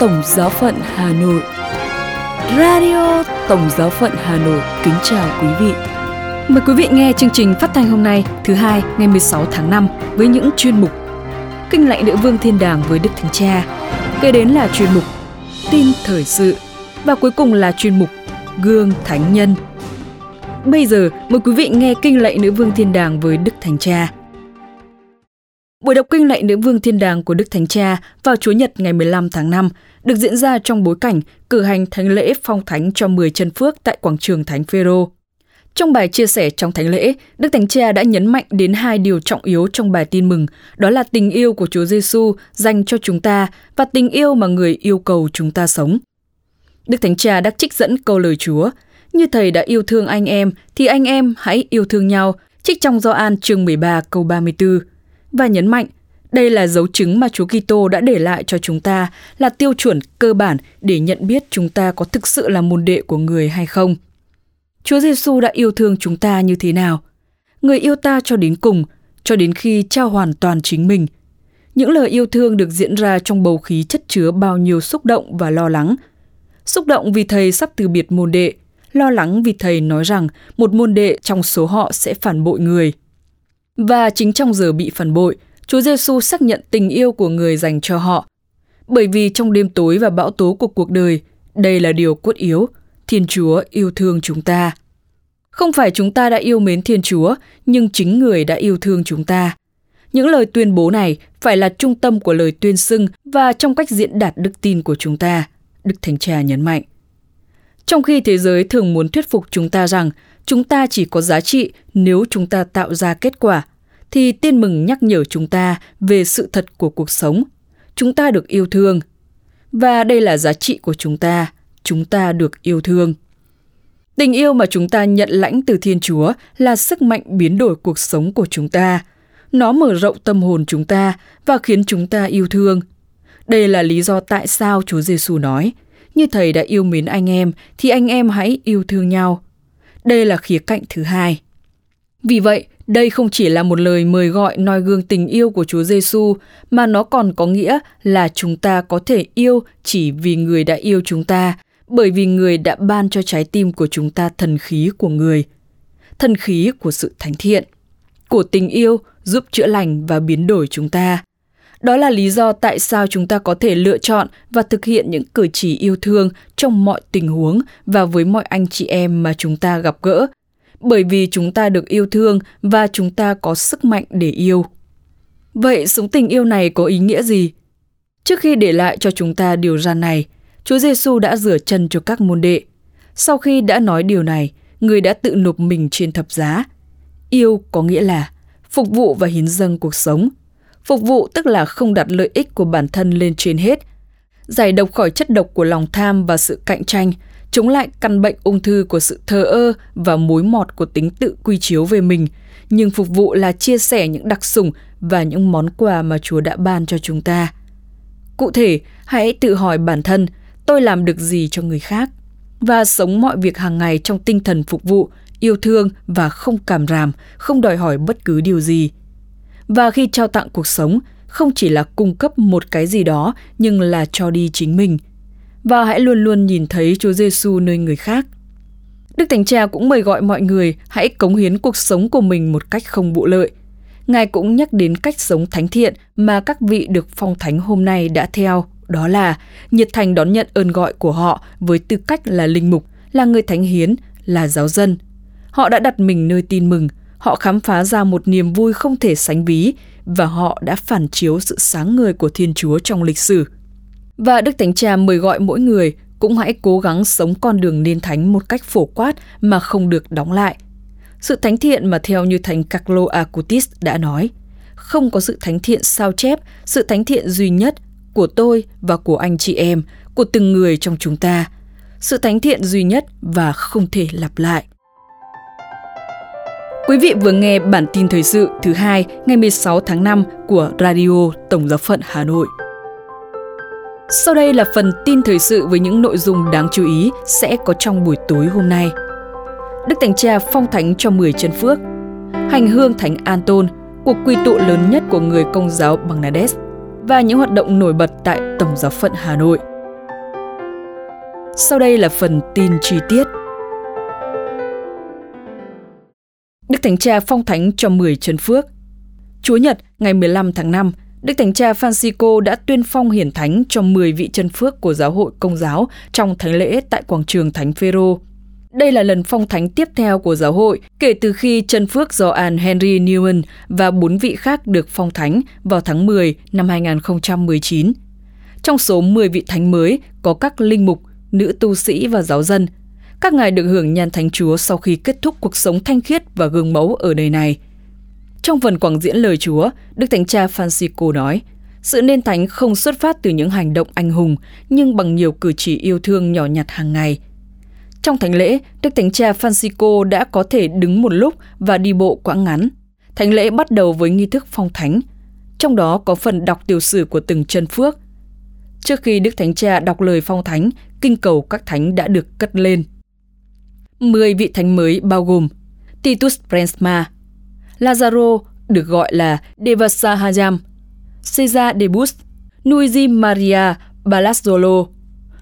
Tổng Giáo phận Hà Nội Radio Tổng Giáo phận Hà Nội kính chào quý vị. Mời quý vị nghe chương trình phát thanh hôm nay thứ hai ngày 16 tháng 5 với những chuyên mục Kinh lạy nữ vương thiên đàng với Đức Thánh Cha, kế đến là chuyên mục Tin thời sự và cuối cùng là chuyên mục Gương Thánh Nhân. Bây giờ mời quý vị nghe kinh lạy nữ vương thiên đàng với Đức Thánh Cha. Buổi đọc kinh lạy nữ vương thiên đàng của Đức Thánh Cha vào Chúa Nhật ngày 15 tháng 5 được diễn ra trong bối cảnh cử hành thánh lễ phong thánh cho 10 chân phước tại quảng trường Thánh Phêrô. Trong bài chia sẻ trong thánh lễ, Đức Thánh Cha đã nhấn mạnh đến hai điều trọng yếu trong bài tin mừng, đó là tình yêu của Chúa Giêsu dành cho chúng ta và tình yêu mà người yêu cầu chúng ta sống. Đức Thánh Cha đã trích dẫn câu lời Chúa, như Thầy đã yêu thương anh em thì anh em hãy yêu thương nhau, trích trong Gioan chương 13 câu 34 và nhấn mạnh đây là dấu chứng mà Chúa Kitô đã để lại cho chúng ta là tiêu chuẩn cơ bản để nhận biết chúng ta có thực sự là môn đệ của người hay không. Chúa Giêsu đã yêu thương chúng ta như thế nào? Người yêu ta cho đến cùng, cho đến khi trao hoàn toàn chính mình. Những lời yêu thương được diễn ra trong bầu khí chất chứa bao nhiêu xúc động và lo lắng. Xúc động vì thầy sắp từ biệt môn đệ, lo lắng vì thầy nói rằng một môn đệ trong số họ sẽ phản bội người – và chính trong giờ bị phản bội, Chúa Giêsu xác nhận tình yêu của người dành cho họ. Bởi vì trong đêm tối và bão tố của cuộc đời, đây là điều cốt yếu, Thiên Chúa yêu thương chúng ta. Không phải chúng ta đã yêu mến Thiên Chúa, nhưng chính người đã yêu thương chúng ta. Những lời tuyên bố này phải là trung tâm của lời tuyên xưng và trong cách diễn đạt đức tin của chúng ta, Đức Thánh Cha nhấn mạnh. Trong khi thế giới thường muốn thuyết phục chúng ta rằng chúng ta chỉ có giá trị nếu chúng ta tạo ra kết quả. Thì tiên mừng nhắc nhở chúng ta về sự thật của cuộc sống. Chúng ta được yêu thương. Và đây là giá trị của chúng ta. Chúng ta được yêu thương. Tình yêu mà chúng ta nhận lãnh từ thiên chúa là sức mạnh biến đổi cuộc sống của chúng ta. Nó mở rộng tâm hồn chúng ta và khiến chúng ta yêu thương. Đây là lý do tại sao chúa giêsu nói, như thầy đã yêu mến anh em, thì anh em hãy yêu thương nhau đây là khía cạnh thứ hai. Vì vậy, đây không chỉ là một lời mời gọi noi gương tình yêu của Chúa Giêsu, mà nó còn có nghĩa là chúng ta có thể yêu chỉ vì người đã yêu chúng ta, bởi vì người đã ban cho trái tim của chúng ta thần khí của người, thần khí của sự thánh thiện, của tình yêu giúp chữa lành và biến đổi chúng ta. Đó là lý do tại sao chúng ta có thể lựa chọn và thực hiện những cử chỉ yêu thương trong mọi tình huống và với mọi anh chị em mà chúng ta gặp gỡ, bởi vì chúng ta được yêu thương và chúng ta có sức mạnh để yêu. Vậy sống tình yêu này có ý nghĩa gì? Trước khi để lại cho chúng ta điều ra này, Chúa Giêsu đã rửa chân cho các môn đệ. Sau khi đã nói điều này, người đã tự nộp mình trên thập giá. Yêu có nghĩa là phục vụ và hiến dâng cuộc sống – Phục vụ tức là không đặt lợi ích của bản thân lên trên hết. Giải độc khỏi chất độc của lòng tham và sự cạnh tranh, chống lại căn bệnh ung thư của sự thờ ơ và mối mọt của tính tự quy chiếu về mình, nhưng phục vụ là chia sẻ những đặc sủng và những món quà mà Chúa đã ban cho chúng ta. Cụ thể, hãy tự hỏi bản thân, tôi làm được gì cho người khác? Và sống mọi việc hàng ngày trong tinh thần phục vụ, yêu thương và không cảm ràm, không đòi hỏi bất cứ điều gì – và khi trao tặng cuộc sống không chỉ là cung cấp một cái gì đó nhưng là cho đi chính mình và hãy luôn luôn nhìn thấy Chúa Giêsu nơi người khác. Đức Thánh Cha cũng mời gọi mọi người hãy cống hiến cuộc sống của mình một cách không vụ lợi. Ngài cũng nhắc đến cách sống thánh thiện mà các vị được phong thánh hôm nay đã theo, đó là nhiệt thành đón nhận ơn gọi của họ với tư cách là linh mục, là người thánh hiến, là giáo dân. Họ đã đặt mình nơi tin mừng, họ khám phá ra một niềm vui không thể sánh ví và họ đã phản chiếu sự sáng ngời của Thiên Chúa trong lịch sử. Và Đức Thánh Cha mời gọi mỗi người cũng hãy cố gắng sống con đường nên thánh một cách phổ quát mà không được đóng lại. Sự thánh thiện mà theo như Thánh Carlo Acutis đã nói, không có sự thánh thiện sao chép, sự thánh thiện duy nhất của tôi và của anh chị em, của từng người trong chúng ta. Sự thánh thiện duy nhất và không thể lặp lại. Quý vị vừa nghe bản tin thời sự thứ hai ngày 16 tháng 5 của Radio Tổng giáo phận Hà Nội. Sau đây là phần tin thời sự với những nội dung đáng chú ý sẽ có trong buổi tối hôm nay. Đức Thánh Cha phong thánh cho 10 chân phước. Hành hương Thánh An Tôn, cuộc quy tụ lớn nhất của người công giáo Bangladesh. và những hoạt động nổi bật tại Tổng giáo phận Hà Nội. Sau đây là phần tin chi tiết. Đức Thánh Cha phong thánh cho 10 chân phước. Chúa Nhật ngày 15 tháng 5, Đức Thánh Cha Francisco đã tuyên phong hiển thánh cho 10 vị chân phước của giáo hội công giáo trong thánh lễ tại quảng trường Thánh Phêrô. Đây là lần phong thánh tiếp theo của giáo hội kể từ khi chân phước Gioan Henry Newman và bốn vị khác được phong thánh vào tháng 10 năm 2019. Trong số 10 vị thánh mới có các linh mục, nữ tu sĩ và giáo dân. Các ngài được hưởng nhan thánh Chúa sau khi kết thúc cuộc sống thanh khiết và gương mẫu ở đời này. Trong phần quảng diễn lời Chúa, Đức Thánh Cha Francisco nói, sự nên thánh không xuất phát từ những hành động anh hùng, nhưng bằng nhiều cử chỉ yêu thương nhỏ nhặt hàng ngày – trong thánh lễ, Đức Thánh Cha Francisco đã có thể đứng một lúc và đi bộ quãng ngắn. Thánh lễ bắt đầu với nghi thức phong thánh, trong đó có phần đọc tiểu sử của từng chân phước. Trước khi Đức Thánh Cha đọc lời phong thánh, kinh cầu các thánh đã được cất lên. Mười vị thánh mới bao gồm Titus Prensma, Lazaro được gọi là Devasahajam, Cesar Debus, Luigi Maria Balazzolo,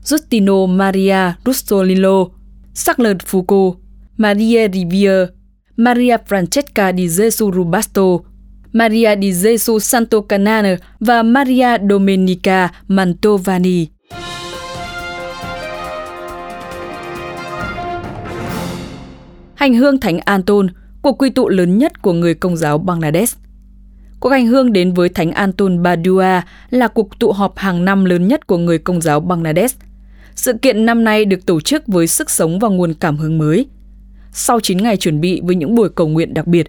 Justino Maria Russolino, Charles Foucault, Maria Rivier, Maria Francesca di Gesù Rubasto, Maria di Gesù Santo Canana và Maria Domenica Mantovani. Hành hương Thánh Anton, cuộc quy tụ lớn nhất của người công giáo Bangladesh. Cuộc hành hương đến với Thánh Anton Badua là cuộc tụ họp hàng năm lớn nhất của người công giáo Bangladesh – sự kiện năm nay được tổ chức với sức sống và nguồn cảm hứng mới. Sau 9 ngày chuẩn bị với những buổi cầu nguyện đặc biệt,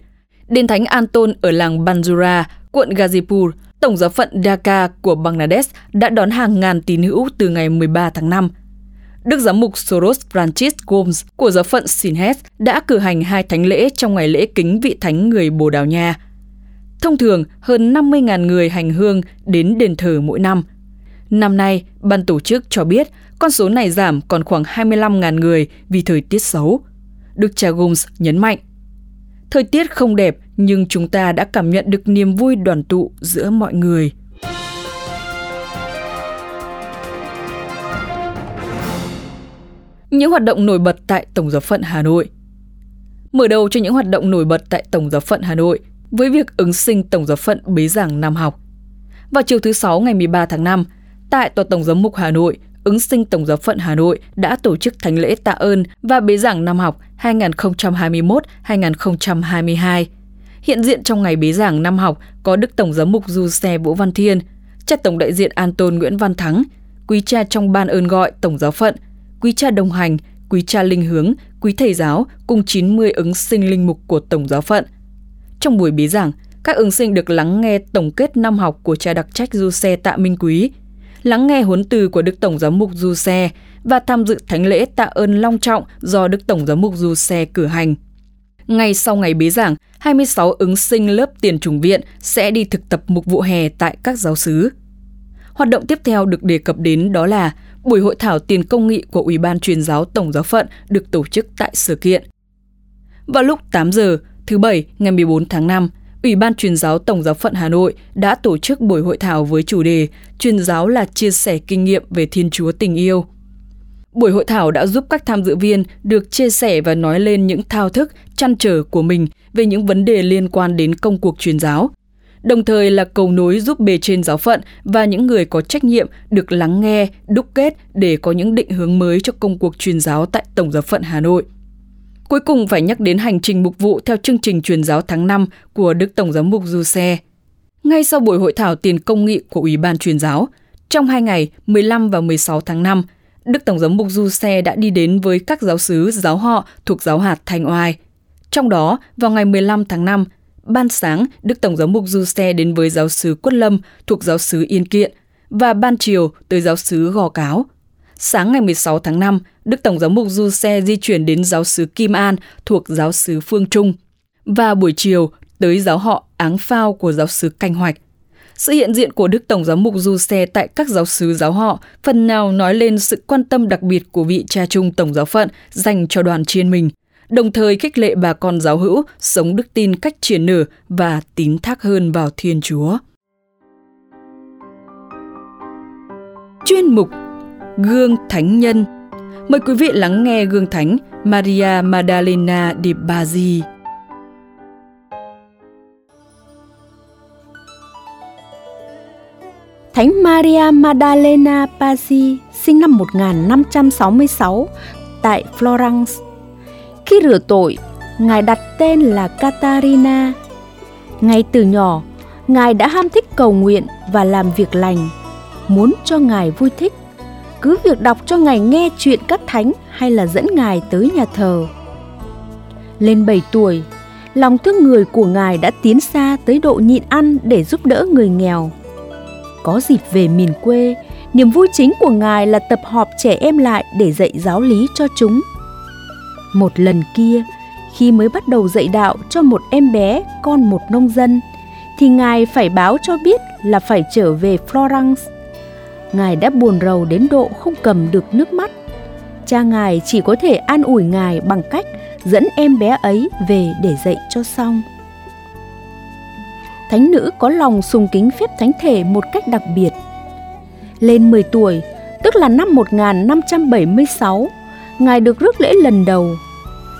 Đền Thánh Anton ở làng Banjura, quận Gazipur, Tổng giáo phận Dhaka của Bangladesh đã đón hàng ngàn tín hữu từ ngày 13 tháng 5. Đức giám mục Soros Francis Gomes của giáo phận Sinhet đã cử hành hai thánh lễ trong ngày lễ kính vị thánh người Bồ Đào Nha. Thông thường, hơn 50.000 người hành hương đến đền thờ mỗi năm. Năm nay, ban tổ chức cho biết con số này giảm còn khoảng 25.000 người vì thời tiết xấu. Đức cha Gomes nhấn mạnh. Thời tiết không đẹp nhưng chúng ta đã cảm nhận được niềm vui đoàn tụ giữa mọi người. Những hoạt động nổi bật tại Tổng giáo phận Hà Nội Mở đầu cho những hoạt động nổi bật tại Tổng giáo phận Hà Nội với việc ứng sinh Tổng giáo phận bế giảng năm học. Vào chiều thứ Sáu ngày 13 tháng 5, tại Tòa Tổng giám mục Hà Nội, ứng sinh Tổng giáo phận Hà Nội đã tổ chức thánh lễ tạ ơn và bế giảng năm học 2021-2022. Hiện diện trong ngày bế giảng năm học có Đức Tổng giám mục Du Xe Vũ Văn Thiên, cha Tổng đại diện An Tôn Nguyễn Văn Thắng, quý cha trong ban ơn gọi Tổng giáo phận, quý cha đồng hành, quý cha linh hướng, quý thầy giáo cùng 90 ứng sinh linh mục của Tổng giáo phận. Trong buổi bế giảng, các ứng sinh được lắng nghe tổng kết năm học của cha đặc trách Du Xe Tạ Minh Quý, lắng nghe huấn từ của Đức Tổng giám mục Du Xe và tham dự thánh lễ tạ ơn long trọng do Đức Tổng giám mục Du Xe cử hành. Ngay sau ngày bế giảng, 26 ứng sinh lớp tiền chủng viện sẽ đi thực tập mục vụ hè tại các giáo xứ. Hoạt động tiếp theo được đề cập đến đó là buổi hội thảo tiền công nghị của Ủy ban truyền giáo Tổng giáo phận được tổ chức tại sự kiện. Vào lúc 8 giờ, thứ Bảy ngày 14 tháng 5, Ủy ban truyền giáo Tổng giáo phận Hà Nội đã tổ chức buổi hội thảo với chủ đề Truyền giáo là chia sẻ kinh nghiệm về Thiên Chúa tình yêu. Buổi hội thảo đã giúp các tham dự viên được chia sẻ và nói lên những thao thức, chăn trở của mình về những vấn đề liên quan đến công cuộc truyền giáo, đồng thời là cầu nối giúp bề trên giáo phận và những người có trách nhiệm được lắng nghe, đúc kết để có những định hướng mới cho công cuộc truyền giáo tại Tổng giáo phận Hà Nội. Cuối cùng phải nhắc đến hành trình mục vụ theo chương trình truyền giáo tháng 5 của Đức Tổng giám mục Du Xe. Ngay sau buổi hội thảo tiền công nghị của Ủy ban truyền giáo, trong hai ngày 15 và 16 tháng 5, Đức Tổng giám mục Du Xe đã đi đến với các giáo sứ giáo họ thuộc giáo hạt Thanh Oai. Trong đó, vào ngày 15 tháng 5, ban sáng Đức Tổng giám mục Du Xe đến với giáo sứ Quất Lâm thuộc giáo sứ Yên Kiện và ban chiều tới giáo sứ Gò Cáo – Sáng ngày 16 tháng 5, Đức Tổng giám mục Du Xe di chuyển đến giáo sứ Kim An thuộc giáo sứ Phương Trung và buổi chiều tới giáo họ Áng Phao của giáo sứ Canh Hoạch. Sự hiện diện của Đức Tổng giám mục Du Xe tại các giáo sứ giáo họ phần nào nói lên sự quan tâm đặc biệt của vị cha trung Tổng giáo phận dành cho đoàn chiên mình, đồng thời khích lệ bà con giáo hữu sống đức tin cách triển nở và tín thác hơn vào Thiên Chúa. chuyên mục Gương Thánh Nhân. Mời quý vị lắng nghe Gương Thánh Maria Maddalena di Bazzi. Thánh Maria Maddalena Pazzi sinh năm 1566 tại Florence. Khi rửa tội, Ngài đặt tên là Katarina. Ngay từ nhỏ, Ngài đã ham thích cầu nguyện và làm việc lành, muốn cho Ngài vui thích. Cứ việc đọc cho Ngài nghe chuyện các thánh hay là dẫn Ngài tới nhà thờ. Lên 7 tuổi, lòng thương người của Ngài đã tiến xa tới độ nhịn ăn để giúp đỡ người nghèo. Có dịp về miền quê, niềm vui chính của Ngài là tập họp trẻ em lại để dạy giáo lý cho chúng. Một lần kia, khi mới bắt đầu dạy đạo cho một em bé con một nông dân, thì Ngài phải báo cho biết là phải trở về Florence. Ngài đã buồn rầu đến độ không cầm được nước mắt. Cha Ngài chỉ có thể an ủi Ngài bằng cách dẫn em bé ấy về để dạy cho xong. Thánh nữ có lòng sùng kính phép thánh thể một cách đặc biệt. Lên 10 tuổi, tức là năm 1576, Ngài được rước lễ lần đầu.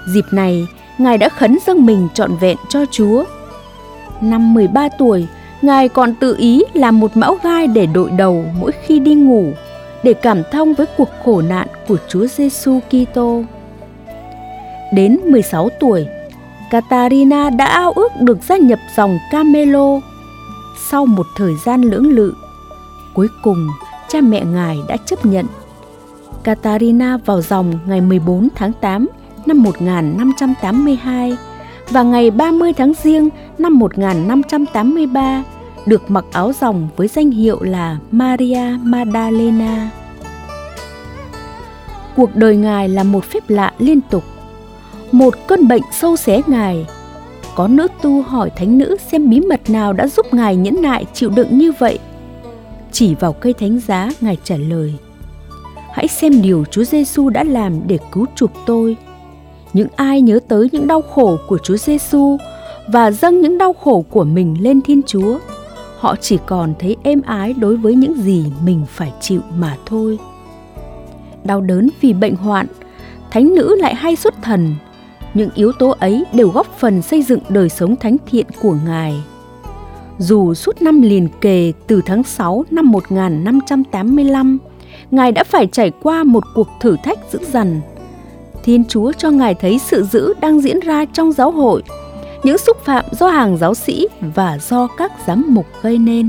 Dịp này, Ngài đã khấn dâng mình trọn vẹn cho Chúa. Năm 13 tuổi, Ngài còn tự ý làm một mão gai để đội đầu mỗi khi đi ngủ, để cảm thông với cuộc khổ nạn của Chúa Giêsu Kitô. Đến 16 tuổi, Katarina đã ao ước được gia nhập dòng Camelo. Sau một thời gian lưỡng lự, cuối cùng cha mẹ ngài đã chấp nhận. Katarina vào dòng ngày 14 tháng 8 năm 1582 và ngày 30 tháng Giêng năm 1583 được mặc áo dòng với danh hiệu là Maria Maddalena. Cuộc đời ngài là một phép lạ liên tục. Một cơn bệnh sâu xé ngài. Có nữ tu hỏi thánh nữ xem bí mật nào đã giúp ngài nhẫn nại chịu đựng như vậy. Chỉ vào cây thánh giá, ngài trả lời: Hãy xem điều Chúa Giêsu đã làm để cứu chuộc tôi những ai nhớ tới những đau khổ của Chúa Giêsu và dâng những đau khổ của mình lên Thiên Chúa, họ chỉ còn thấy êm ái đối với những gì mình phải chịu mà thôi. Đau đớn vì bệnh hoạn, thánh nữ lại hay xuất thần. Những yếu tố ấy đều góp phần xây dựng đời sống thánh thiện của Ngài. Dù suốt năm liền kề từ tháng 6 năm 1585, Ngài đã phải trải qua một cuộc thử thách dữ dằn Thiên Chúa cho Ngài thấy sự dữ đang diễn ra trong giáo hội, những xúc phạm do hàng giáo sĩ và do các giám mục gây nên.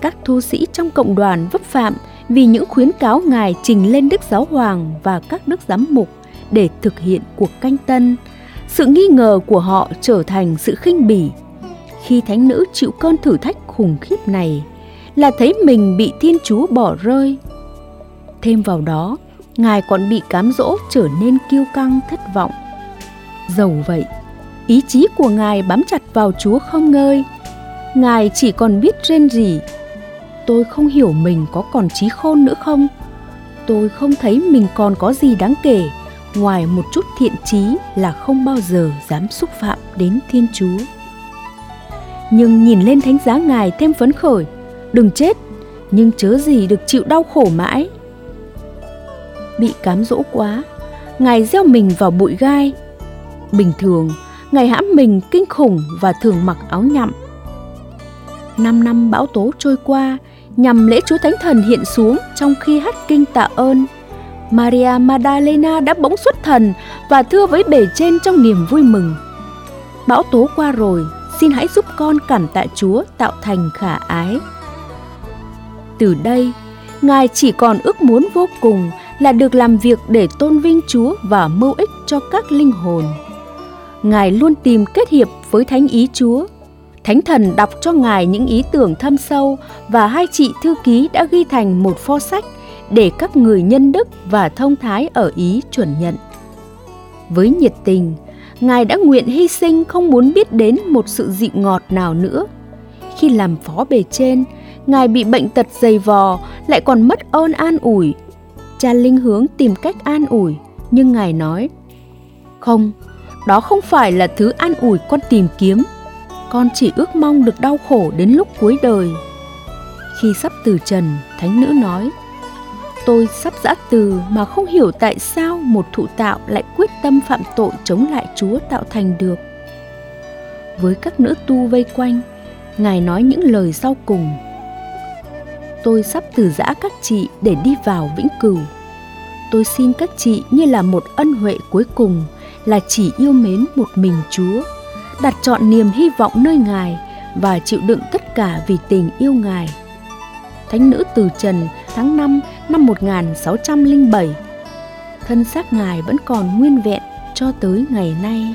Các thu sĩ trong cộng đoàn vấp phạm vì những khuyến cáo Ngài trình lên Đức Giáo Hoàng và các đức giám mục để thực hiện cuộc canh tân. Sự nghi ngờ của họ trở thành sự khinh bỉ. Khi thánh nữ chịu cơn thử thách khủng khiếp này là thấy mình bị Thiên Chúa bỏ rơi. Thêm vào đó, Ngài còn bị cám dỗ trở nên kiêu căng thất vọng. Dầu vậy, ý chí của Ngài bám chặt vào Chúa không ngơi. Ngài chỉ còn biết rên rỉ. Tôi không hiểu mình có còn trí khôn nữa không? Tôi không thấy mình còn có gì đáng kể ngoài một chút thiện trí là không bao giờ dám xúc phạm đến Thiên Chúa. Nhưng nhìn lên thánh giá Ngài thêm phấn khởi, đừng chết, nhưng chớ gì được chịu đau khổ mãi. Bị cám dỗ quá ngài gieo mình vào bụi gai. Bình thường ngài hãm mình kinh khủng và thường mặc áo nhậm năm năm bão tố trôi qua nhằm lễ chúa thánh thần hiện xuống trong khi hát kinh tạ ơn maria Madalena đã bỗng xuất thần và thưa với bề trên trong niềm vui mừng. Bão tố qua rồi xin hãy giúp con cảm tạ chúa tạo thành khả ái từ đây ngài chỉ còn ước muốn vô cùng là được làm việc để tôn vinh Chúa và mưu ích cho các linh hồn. Ngài luôn tìm kết hiệp với thánh ý Chúa. Thánh thần đọc cho Ngài những ý tưởng thâm sâu và hai chị thư ký đã ghi thành một pho sách để các người nhân đức và thông thái ở Ý chuẩn nhận. Với nhiệt tình, Ngài đã nguyện hy sinh không muốn biết đến một sự dịu ngọt nào nữa. Khi làm phó bề trên, Ngài bị bệnh tật dày vò, lại còn mất ơn an ủi cha linh hướng tìm cách an ủi nhưng ngài nói không đó không phải là thứ an ủi con tìm kiếm con chỉ ước mong được đau khổ đến lúc cuối đời Khi sắp từ trần, thánh nữ nói, Tôi sắp giã từ mà không hiểu tại sao một thụ tạo lại quyết tâm phạm tội chống lại Chúa tạo thành được. Với các nữ tu vây quanh, Ngài nói những lời sau cùng. Tôi sắp từ giã các chị để đi vào vĩnh cửu. Tôi xin các chị như là một ân huệ cuối cùng là chỉ yêu mến một mình Chúa, đặt chọn niềm hy vọng nơi Ngài và chịu đựng tất cả vì tình yêu Ngài. Thánh nữ từ trần tháng 5 năm 1607. Thân xác Ngài vẫn còn nguyên vẹn cho tới ngày nay.